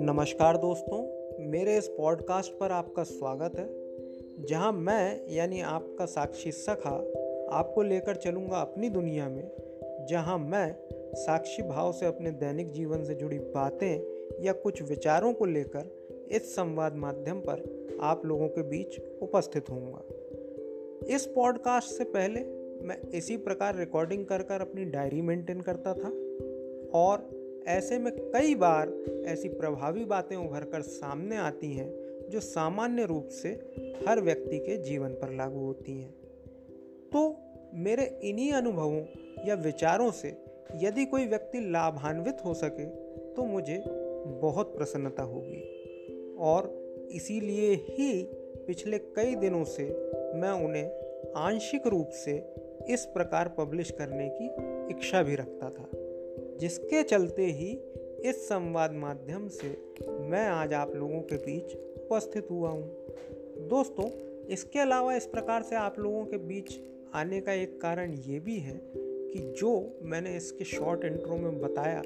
नमस्कार दोस्तों, मेरे इस पॉडकास्ट पर आपका स्वागत है, जहाँ मैं, यानी आपका साक्षी सखा, आपको लेकर चलूँगा अपनी दुनिया में, जहाँ मैं साक्षी भाव से अपने दैनिक जीवन से जुड़ी बातें या कुछ विचारों को लेकर इस संवाद माध्यम पर आप लोगों के बीच उपस्थित होऊँगा। इस पॉडकास्ट से पहले मैं इसी प्रकार रिकॉर्डिंग कर कर अपनी डायरी मेंटेन करता था। और ऐसे में कई बार ऐसी प्रभावी बातें उभर कर सामने आती हैं, जो सामान्य रूप से हर व्यक्ति के जीवन पर लागू होती हैं। तो मेरे इन्हीं अनुभवों या विचारों से यदि कोई व्यक्ति लाभान्वित हो सके तो मुझे बहुत प्रसन्नता होगी। और इसीलिए ही पिछले कई दिनों से मैं उन्हें आंशिक रूप से इस प्रकार पब्लिश करने की इच्छा भी रखता था। जिसके चलते ही इस संवाद माध्यम से मैं आज आप लोगों के बीच उपस्थित हुआ हूँ। दोस्तों, इसके अलावा इस प्रकार से आप लोगों के बीच आने का एक कारण ये भी है कि जो मैंने इसके शॉर्ट इंट्रो में बताया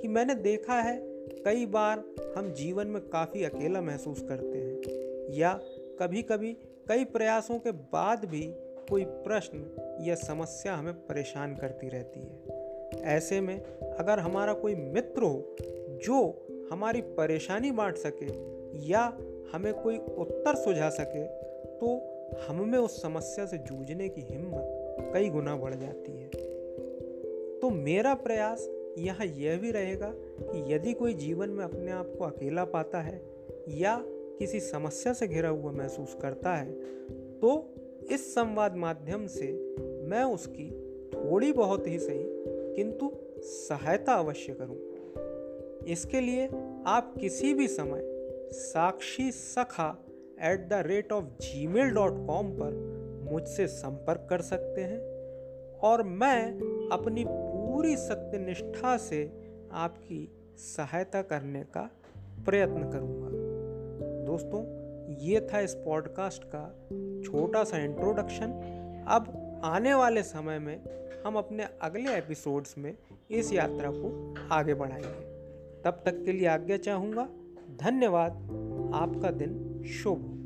कि मैंने देखा है, कई बार हम जीवन में काफ़ी अकेला महसूस करते हैं या कभी कभी कई प्रयासों के बाद भी कोई प्रश्न या समस्या हमें परेशान करती रहती है। ऐसे में अगर हमारा कोई मित्र हो, जो हमारी परेशानी बांट सके या हमें कोई उत्तर सुझा सके तो हम में उस समस्या से जूझने की हिम्मत कई गुना बढ़ जाती है। तो मेरा प्रयास यहाँ यह भी रहेगा कि यदि कोई जीवन में अपने आप को अकेला पाता है या किसी समस्या से घिरा हुआ महसूस करता है तो इस संवाद माध्यम से मैं उसकी थोड़ी बहुत ही सही, किंतु सहायता अवश्य करूँ। इसके लिए आप किसी भी समय साक्षी सखा at the rate of Gmail dot com पर मुझसे संपर्क कर सकते हैं और मैं अपनी पूरी सत्यनिष्ठा से आपकी सहायता करने का प्रयत्न करूँगा। दोस्तों ये था इस पॉडकास्ट का छोटा सा इंट्रोडक्शन अब आने वाले समय में हम अपने अगले एपिसोड्स में इस यात्रा को आगे बढ़ाएँगे। तब तक के लिए आज्ञा चाहूँगा, धन्यवाद। आपका दिन शुभ हो।